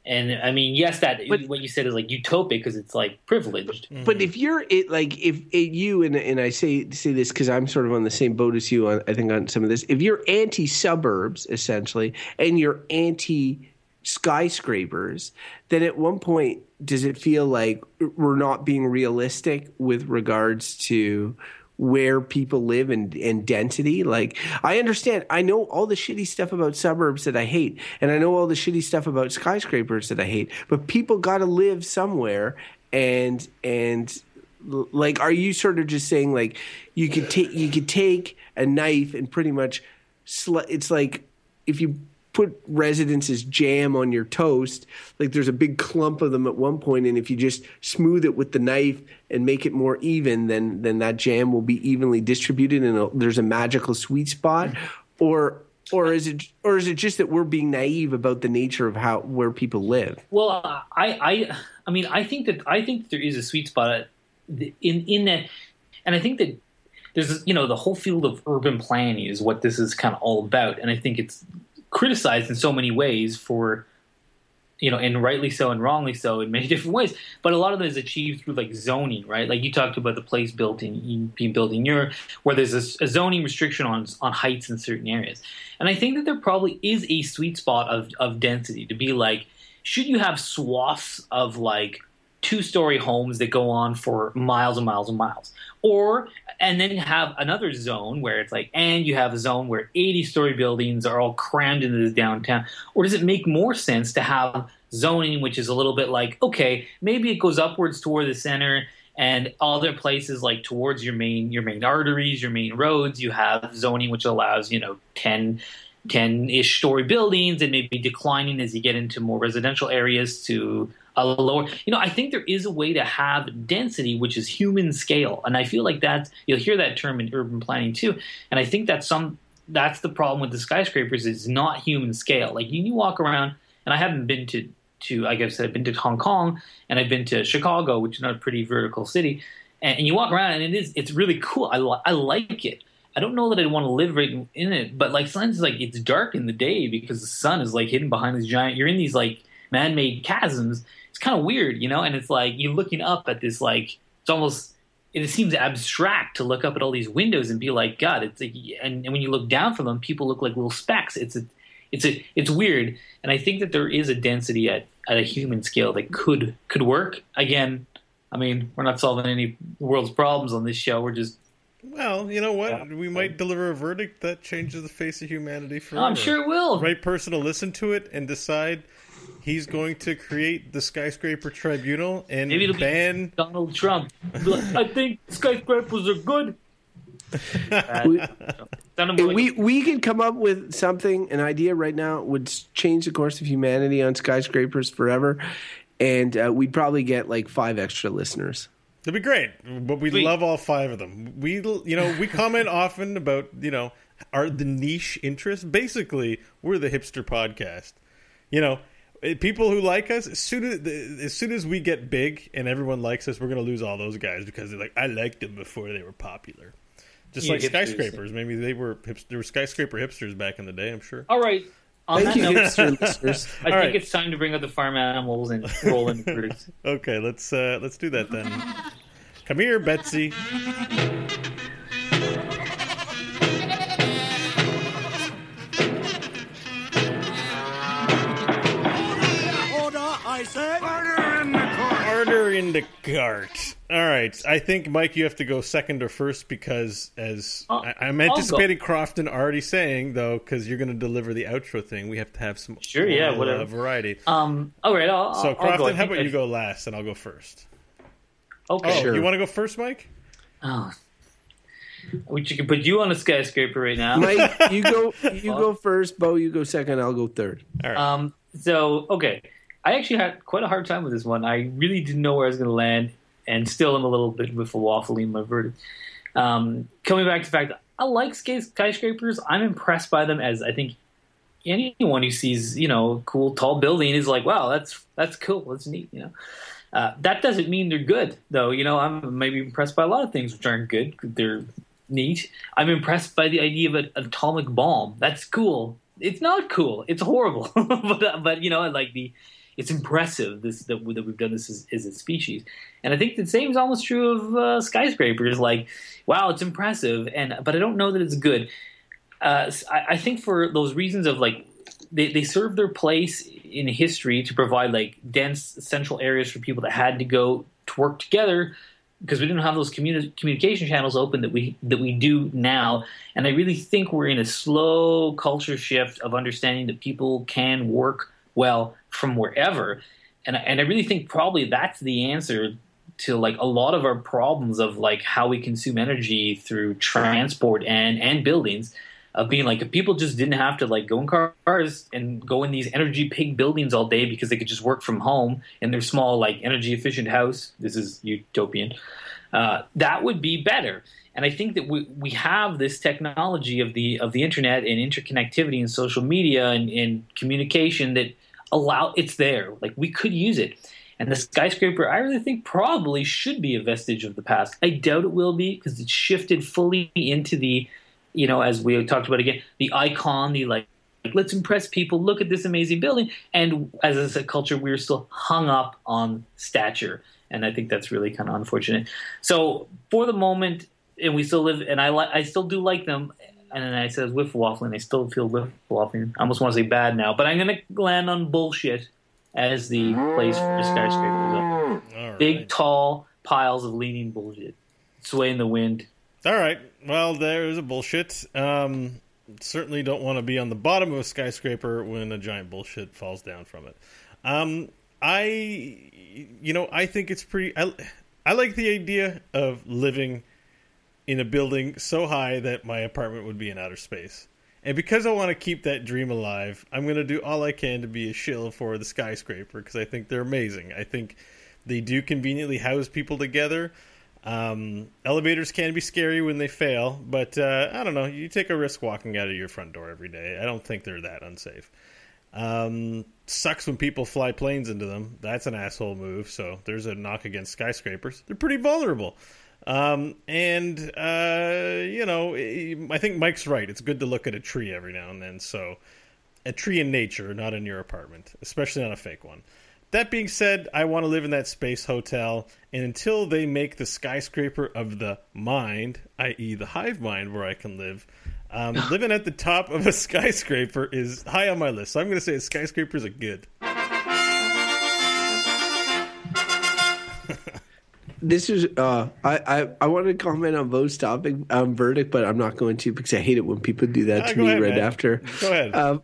And I mean, yes, that But- what you said is like utopic because it's like privileged. Mm-hmm. But if you're it, like if it, you and and I say say this because I'm sort of on the same boat as you on I think on some of this. If you're anti suburbs essentially and you're anti skyscrapers, then at one point does it feel like we're not being realistic with regards to where people live and, and density. Like I understand, I know all the shitty stuff about suburbs that I hate, and I know all the shitty stuff about skyscrapers that I hate. But people got to live somewhere, and and like, are you sort of just saying like you could take you could take a knife and pretty much sli- it's like if you put residence's jam on your toast like there's a big clump of them at one point and if you just smooth it with the knife and make it more even then then that jam will be evenly distributed and there's a magical sweet spot. Or or is it or is it just that we're being naive about the nature of how where people live? Well, I, I, I mean, I think that I think there is a sweet spot in in that, and I think that there's you know the whole field of urban planning is what this is kind of all about, and I think it's criticized in so many ways for you know, and rightly so and wrongly so in many different ways. But a lot of it is achieved through like zoning, right? Like you talked about the place built in being built in Europe, where there's a, a zoning restriction on on heights in certain areas. And I think that there probably is a sweet spot of of density to be like, should you have swaths of like two story homes that go on for miles and miles and miles, or and then have another zone where it's like, and you have a zone where 80 story buildings are all crammed into this downtown? Or does it make more sense to have zoning, which is a little bit like, okay, maybe it goes upwards toward the center and other places like towards your main your main arteries, your main roads, you have zoning which allows, you know, 10 10-ish story buildings and maybe declining as you get into more residential areas to a lower you know i think there is a way to have density which is human scale and i feel like that's you'll hear that term in urban planning too and i think that's some that's the problem with the skyscrapers is not human scale like you, you walk around and i haven't been to to like i said i've been to hong kong and i've been to chicago which is not a pretty vertical city and, and you walk around and it is it's really cool i, li- I like it I don't know that I'd want to live right in- it, but like sometimes it's like it's dark in the day because the sun is like hidden behind these giant. You're in these like man-made chasms. It's kind of weird, you know. And it's like you're looking up at this like it's almost it seems abstract to look up at all these windows and be like, God, it's like, and, and when you look down from them, people look like little specks. It's a, it's a, it's weird. And I think that there is a density at at a human scale that could could work. Again, I mean, we're not solving any world's problems on this show. We're just Well, you know what? Yeah. We might deliver a verdict that changes the face of humanity forever. I'm sure it will. Right person to listen to it and decide he's going to create the skyscraper tribunal and Maybe it'll be- ban. Donald Trump. Like, I think skyscrapers are good. We- Sounded more like we we could come up with something, an idea right now would change the course of humanity on skyscrapers forever, and uh, we'd probably get like five extra listeners. It'd be great, but we love all five of them. We, you know, we comment often about, you know, are the niche interests. Basically, we're the hipster podcast. You know, people who like us as soon as as soon as we get big and everyone likes us, we're gonna lose all those guys because they're like, I liked them before they were popular. Just Yeah, like hipsters. skyscrapers. Maybe they were hipster, they were skyscraper hipsters back in the day. I'm sure. All right. On Thank that you, note, hipster listeners. I All think right. it's time to bring up the farm animals and roll in the verdicts. Okay, let's uh, let's do that then. Come here, Betsy. Order the cart. All right, I think Mike, you have to go second or first because, as I'll- I, I'm anticipating Crofton already saying though, because you're going to deliver the outro thing, we have to have some Sure, yeah, whatever. uh, variety. Um. All right. I'll, so I'll, Crofton, I'll go. How about I- you go last and I'll go first? Okay. Oh, Sure. you want to go first, Mike? Oh. Which you can put you on a skyscraper right now. Mike, you go. You go first. Beau, you go second. I'll go third. All right. Um, so okay, I actually had quite a hard time with this one. I really didn't know where I was going to land, and still am a little bit with a waffle in my verdict. Um, coming back to the fact that I like skyscrapers, I'm impressed by them. As I think anyone who sees you know cool tall building is like, wow, that's that's cool, that's neat, you know. Uh, that doesn't mean they're good, though. You know, I'm maybe impressed by a lot of things which aren't good. They're neat. I'm impressed by the idea of an atomic bomb. That's cool. It's not cool. It's horrible. but but you know, like the it's impressive this that, that we've done this as, as, a species. And I think the same is almost true of uh, skyscrapers. Like, wow, it's impressive, and but I don't know that it's good. Uh, I, I think for those reasons of like they, they serve their place in history to provide like dense central areas for people that had to go to work together because we didn't have those communi- communication channels open that we that we do now. And I really think we're in a slow culture shift of understanding that people can work well from wherever. And and I really think probably that's the answer to like a lot of our problems of like how we consume energy through transport and and buildings of being like if people just didn't have to like go in cars and go in these energy pig buildings all day because they could just work from home in their small like energy efficient house this is utopian uh, that would be better and I think that we, we have this technology of the of the internet and interconnectivity and social media and, and communication that allow it's there like we could use it and the skyscraper, I really think probably should be a vestige of the past. I doubt it will be because it's shifted fully into the you know, as we talked about again, the icon, the like, let's impress people. Look at this amazing building. And as a culture, we're still hung up on stature, and I think that's really kind of unfortunate. So for the moment, and we still live, and I li- I still do like them. And then I says whiff waffling. I still feel whiff waffling. I almost want to say bad now, but I'm going to land on bullshit as the place for skyscrapers. Right. Big, tall piles of leaning bullshit, sway in the wind, all right. Well, there's a bullshit. Um, certainly don't want to be on the bottom of a skyscraper when a giant bullshit falls down from it. Um, I, you know, I think it's pretty. I, I like the idea of living in a building so high that my apartment would be in outer space. And because I want to keep that dream alive, I'm going to do all I can to be a shill for the skyscraper because I think they're amazing. I think they do conveniently house people together. Um, elevators can be scary when they fail, but uh, I don't know. You take a risk walking out of your front door every day. I don't think they're that unsafe. Um, sucks when people fly planes into them. That's an asshole move. So there's a knock against skyscrapers. They're pretty vulnerable. Um, and uh, you know, I think Mike's right. It's good to look at a tree every now and then. So a tree in nature, not in your apartment, especially on a fake one. That being said, I want to live in that space hotel, and until they make the skyscraper of the mind, i.e., the hive mind where I can live, um, living at the top of a skyscraper is high on my list. So I'm going to say skyscrapers are good. This is uh, I, I I want to comment on Beau's topic um, verdict, but I'm not going to because I hate it when people do that to me ahead, right man. after. Go ahead. Um,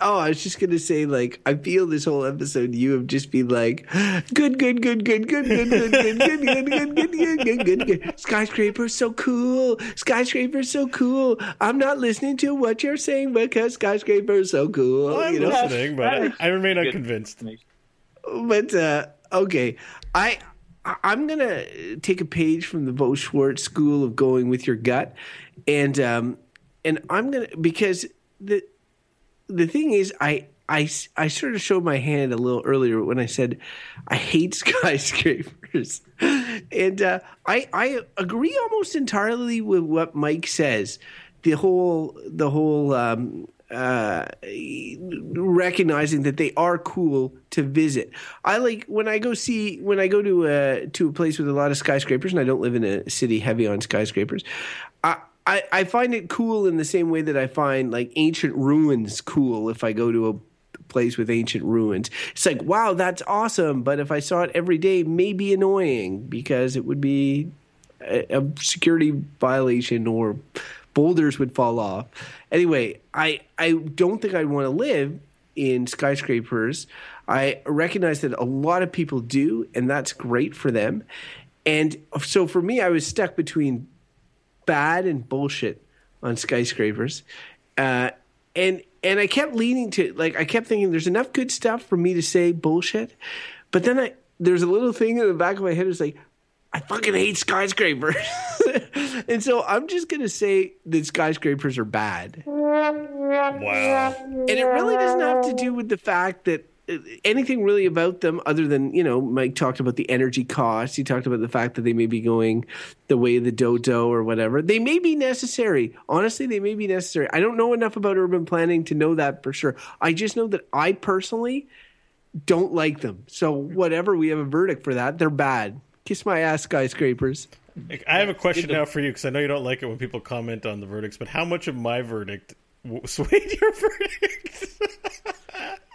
Oh, I was just gonna say, like, I feel this whole episode you have just been like, good, good, good, good, good, good, good, good, good, good, good, good, good, good, good. Skyscraper's so cool. Skyscraper's so cool. I'm not listening to what you're saying because skyscraper's so cool. Well, I'm you know? listening, but I remain unconvinced. But uh, okay, I I'm gonna take a page from the Beau Schwartz school of going with your gut, and um, and I'm gonna because the the thing is, I I, I sort of showed my hand a little earlier when I said I hate skyscrapers, and uh, I I agree almost entirely with what Mike says. The whole the whole um, uh, recognizing that they are cool to visit. I like when I go see when I go to a to a place with a lot of skyscrapers, and I don't live in a city heavy on skyscrapers. I, I, I find it cool in the same way that I find like ancient ruins cool if I go to a place with ancient ruins. It's like, wow, that's awesome. But if I saw it every day, maybe annoying because it would be a, a security violation or boulders would fall off. Anyway, I I don't think I'd want to live in skyscrapers. I recognize that a lot of people do, and that's great for them. And so for me, I was stuck between bad and bullshit on skyscrapers. Uh, and and I kept leaning to like I kept thinking there's enough good stuff for me to say bullshit, but then I there's a little thing in the back of my head is like I fucking hate skyscrapers, and so I'm just gonna say that skyscrapers are bad. Wow! And it really doesn't have to do with the fact that uh, anything really about them other than you know Mike talked about the energy cost. He talked about the fact that they may be going the way of the dodo or whatever. They may be necessary. Honestly, they may be necessary. I don't know enough about urban planning to know that for sure. I just know that I personally don't like them. So whatever, we have a verdict for that. They're bad. Kiss my ass, skyscrapers. I have a question now for you because I know you don't like it when people comment on the verdicts, but how much of my verdict w- swayed your verdict?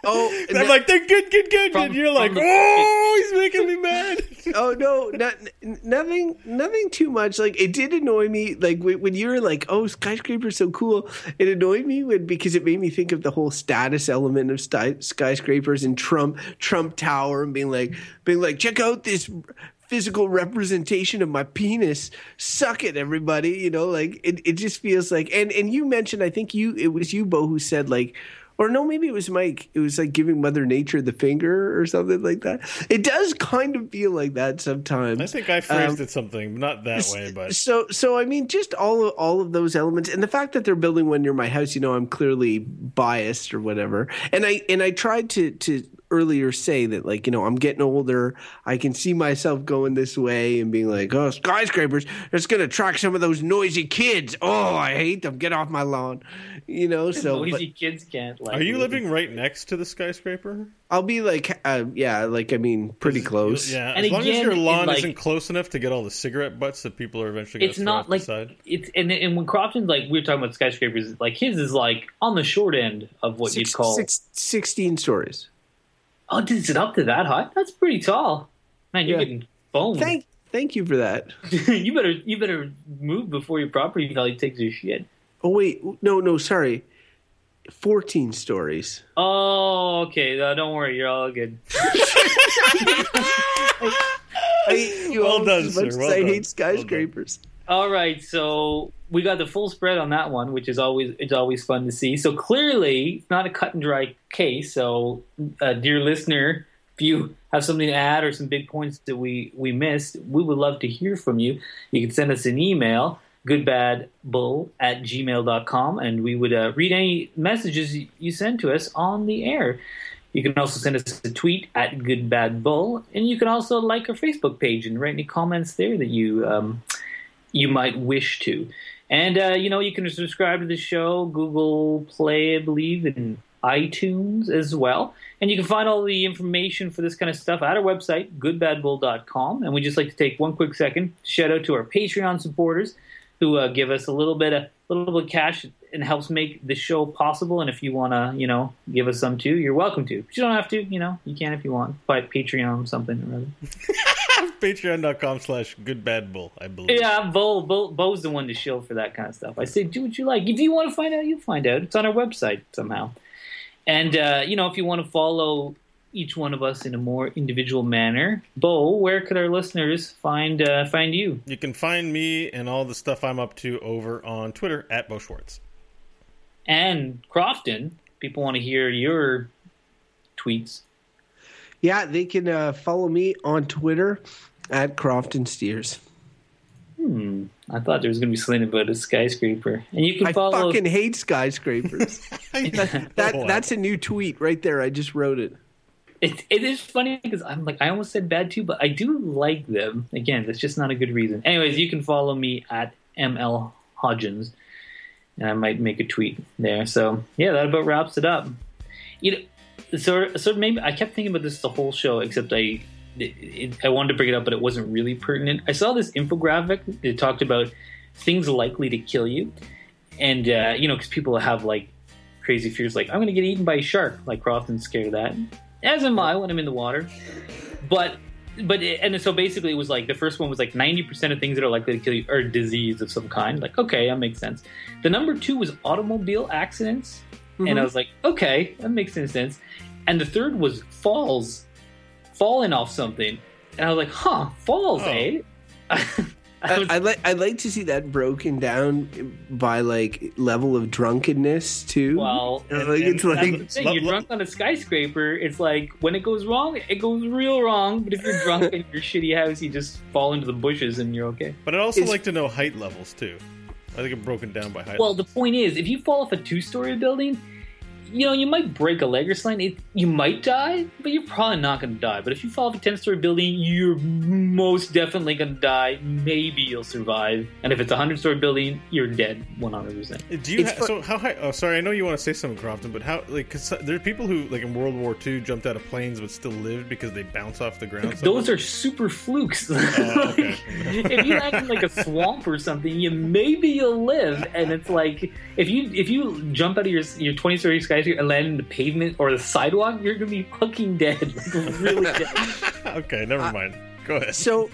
Oh, I'm that- like, they're good, good, good. From- and you're like, the- oh, he's making me mad. oh no, not, nothing, nothing too much. Like it did annoy me. Like when, when you were like, "Oh, skyscraper's so cool," it annoyed me when because it made me think of the whole status element of sky, skyscrapers and Trump, Trump Tower, and being like, being like, check out this physical representation of my penis. Suck it, everybody. You know, like it, it just feels like. And and you mentioned, I think you, it was you, Beau, who said like. Or no, maybe it was Mike. It was like giving Mother Nature the finger or something like that. It does kind of feel like that sometimes. I think I phrased Um, it something not that way, but So, so I mean, just all of, all of those elements, and the fact that they're building one near my house, you know, I'm clearly biased or whatever. And I and I tried to to earlier say that like you know I'm getting older, I can see myself going this way and being like, oh, skyscrapers, it's going to attract some of those noisy kids. Oh, I hate them. Get off my lawn, you know. So, but Noisy kids can't. Like, are you living right next to the skyscraper? I'll be like, uh, yeah, like I mean, pretty close. Yeah, And as long as your lawn like- isn't close enough to get all the cigarette butts that people are eventually going It's to throw not like the side. it's and and when Crofton's like we were talking about skyscrapers, like his is like on the short end of what Six, you'd call. six, 16 stories. Oh, is it up to that high? That's pretty tall. Man, you're Yeah. getting boned. Thank, thank you for that. you better you better move before your property value takes your shit. Oh wait, no, no, sorry. Fourteen stories. Oh, okay. Uh, don't worry, you're all good. I hate you Well done, sir. as Well I done. hate skyscrapers. All right, so we got the full spread on that one, which is always it's always fun to see. So clearly, it's not a cut and dry case. So, uh, dear listener, if you have something to add or some big points that we we missed, we would love to hear from you. You can send us an email goodbadbull at gmail.com and we would uh, read any messages you send to us on the air. You can also send us a tweet at goodbadbull, and you can also like our Facebook page and write any comments there that you um, you might wish to. And uh, you know, you can subscribe to the show, Google Play, I believe, and iTunes as well. And you can find all the information for this kind of stuff at our website, goodbadbull.com. And we just like to take one quick second to shout out to our Patreon supporters who uh, give us a little bit of little bit of cash and helps make the show possible. And if you want to, you know, give us some too, you're welcome to. But you don't have to, you know, you can if you want. But Patreon something or other. Patreon.com slash goodbadbull, I believe. Yeah, Beau, Beau, Beau's the one to shill for that kind of stuff. I say, do what you like. If you want to find out, you find out. It's on our website somehow. And, uh, you know, if you want to follow each one of us in a more individual manner, Beau, where could our listeners find uh, find you? You can find me and all the stuff I'm up to over on Twitter at Beau Schwartz. And Crofton, people want to hear your tweets. Yeah, they can uh, follow me on Twitter at Crofton Steers. Hmm. I thought there was going to be something about a skyscraper. And you can I follow. fucking hate skyscrapers. that, that Oh, that's a new tweet right there. I just wrote it. It, it is funny because I'm like I almost said bad too, but I do like them. Again, that's just not a good reason. Anyways, you can follow me at ml hodgins, and I might make a tweet there. So yeah, that about wraps it up. You know, so so maybe I kept thinking about this the whole show, except I it, I wanted to bring it up, but it wasn't really pertinent. I saw this infographic that talked about things likely to kill you, and uh, you know, because people have like crazy fears, like I'm going to get eaten by a shark. Like Crofton's scared of that as am I when I'm in the water. But but and so basically it was like the first one was like 90% of things that are likely to kill you are disease of some kind. Like okay, that makes sense. The number 2 was automobile accidents and I was like, okay, that makes sense. And the third was falls. Falling off something. And I was like, huh, falls, Oh. eh? I I, was- I like I'd like to see that broken down by like level of drunkenness too. well, You know, and- like and it's like thing. Lo- You're lo- drunk on a skyscraper. It's like when it goes wrong, it goes real wrong. But if you're drunk in your shitty house, you just fall into the bushes and you're okay. But I'd also It's- like to know height levels, too. I think I'm broken down by height. Well, the point is, if you fall off a two-story building, you know, you might break a leg or something. It, you might die, but you're probably not going to die. But if you fall off a 10 story building, you're most definitely going to die. Maybe you'll survive. And if it's a 100 story building, you're dead 100%. Uh, do you It's ha- fu- so how high? Oh, sorry, I know you want to say something, Crofton, but how? Like, cause there are people who, like in World War II, jumped out of planes but still lived because they bounce off the ground. so Those are super flukes. Oh, okay. if you land in like a swamp or something, you maybe you'll live. And it's like if you if you jump out of your your 20 story skyscraper and land in the pavement or the sidewalk, you're gonna be fucking dead, like really dead. okay, never mind. Go ahead. So,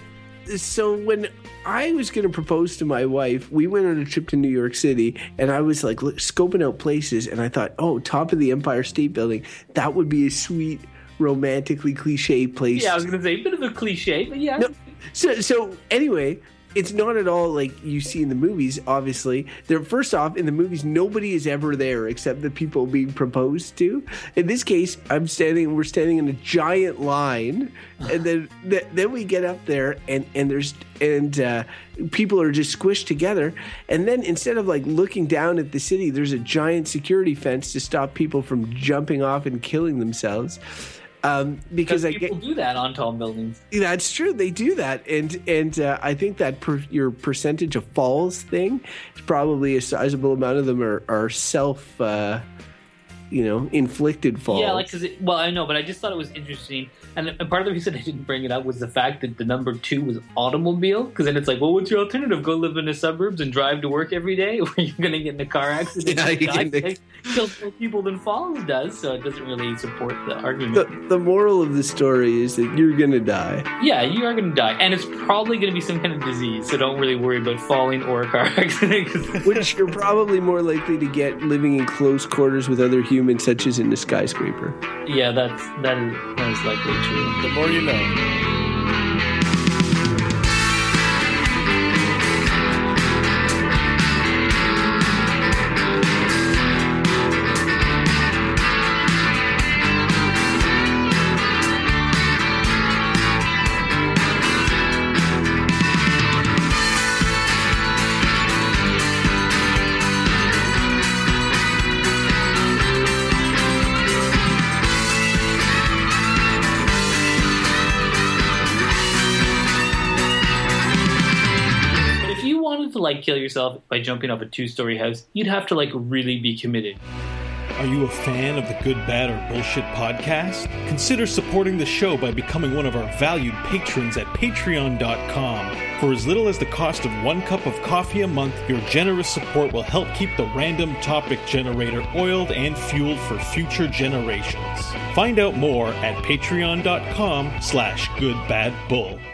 so when I was going to propose to my wife, we went on a trip to New York City, and I was like look, scoping out places, and I thought, oh, top of the Empire State Building, that would be a sweet, romantically cliche place. Yeah, I was gonna say a bit of a cliche, but yeah. No, so so anyway, it's not at all like you see in the movies. Obviously, there. First off, in the movies, nobody is ever there except the people being proposed to. In this case, I'm standing. We're standing in a giant line, and then th- then we get up there, and and there's and uh, people are just squished together. And then instead of like looking down at the city, there's a giant security fence to stop people from jumping off and killing themselves. Um, because Because I get people do that on tall buildings. that's true. They do that, and and uh, I think that per, your percentage of falls thing is probably a sizable amount of them are are self, uh, you know, inflicted falls. Yeah, like because well, I know, but I just thought it was interesting, and, and part of the reason I didn't bring it up was the fact that the number two was automobile. Because then it's like, well, what's your alternative? Go live in the suburbs and drive to work every day, or you're going to get in a car accident Yeah, and you die. get in- It kills more people than falls does, so it doesn't really support the argument. the the moral of the story is that you're gonna die. yeah, you are going to die, and it's probably going to be some kind of disease. So don't really worry about falling or a car accident, Which you're probably more likely to get living in close quarters with other humans, such as in the skyscraper. yeah, that's that is that is likely true. The more you know. Yourself by jumping off a two-story house, you'd have to like really be committed. Are you a fan of the Good, Bad, or Bullshit podcast? Consider supporting the show by becoming one of our valued patrons at patreon.com. For as little as the cost of one cup of coffee a month, your generous support will help keep the random topic generator oiled and fueled for future generations. Find out more at patreon.com slash goodbadbull.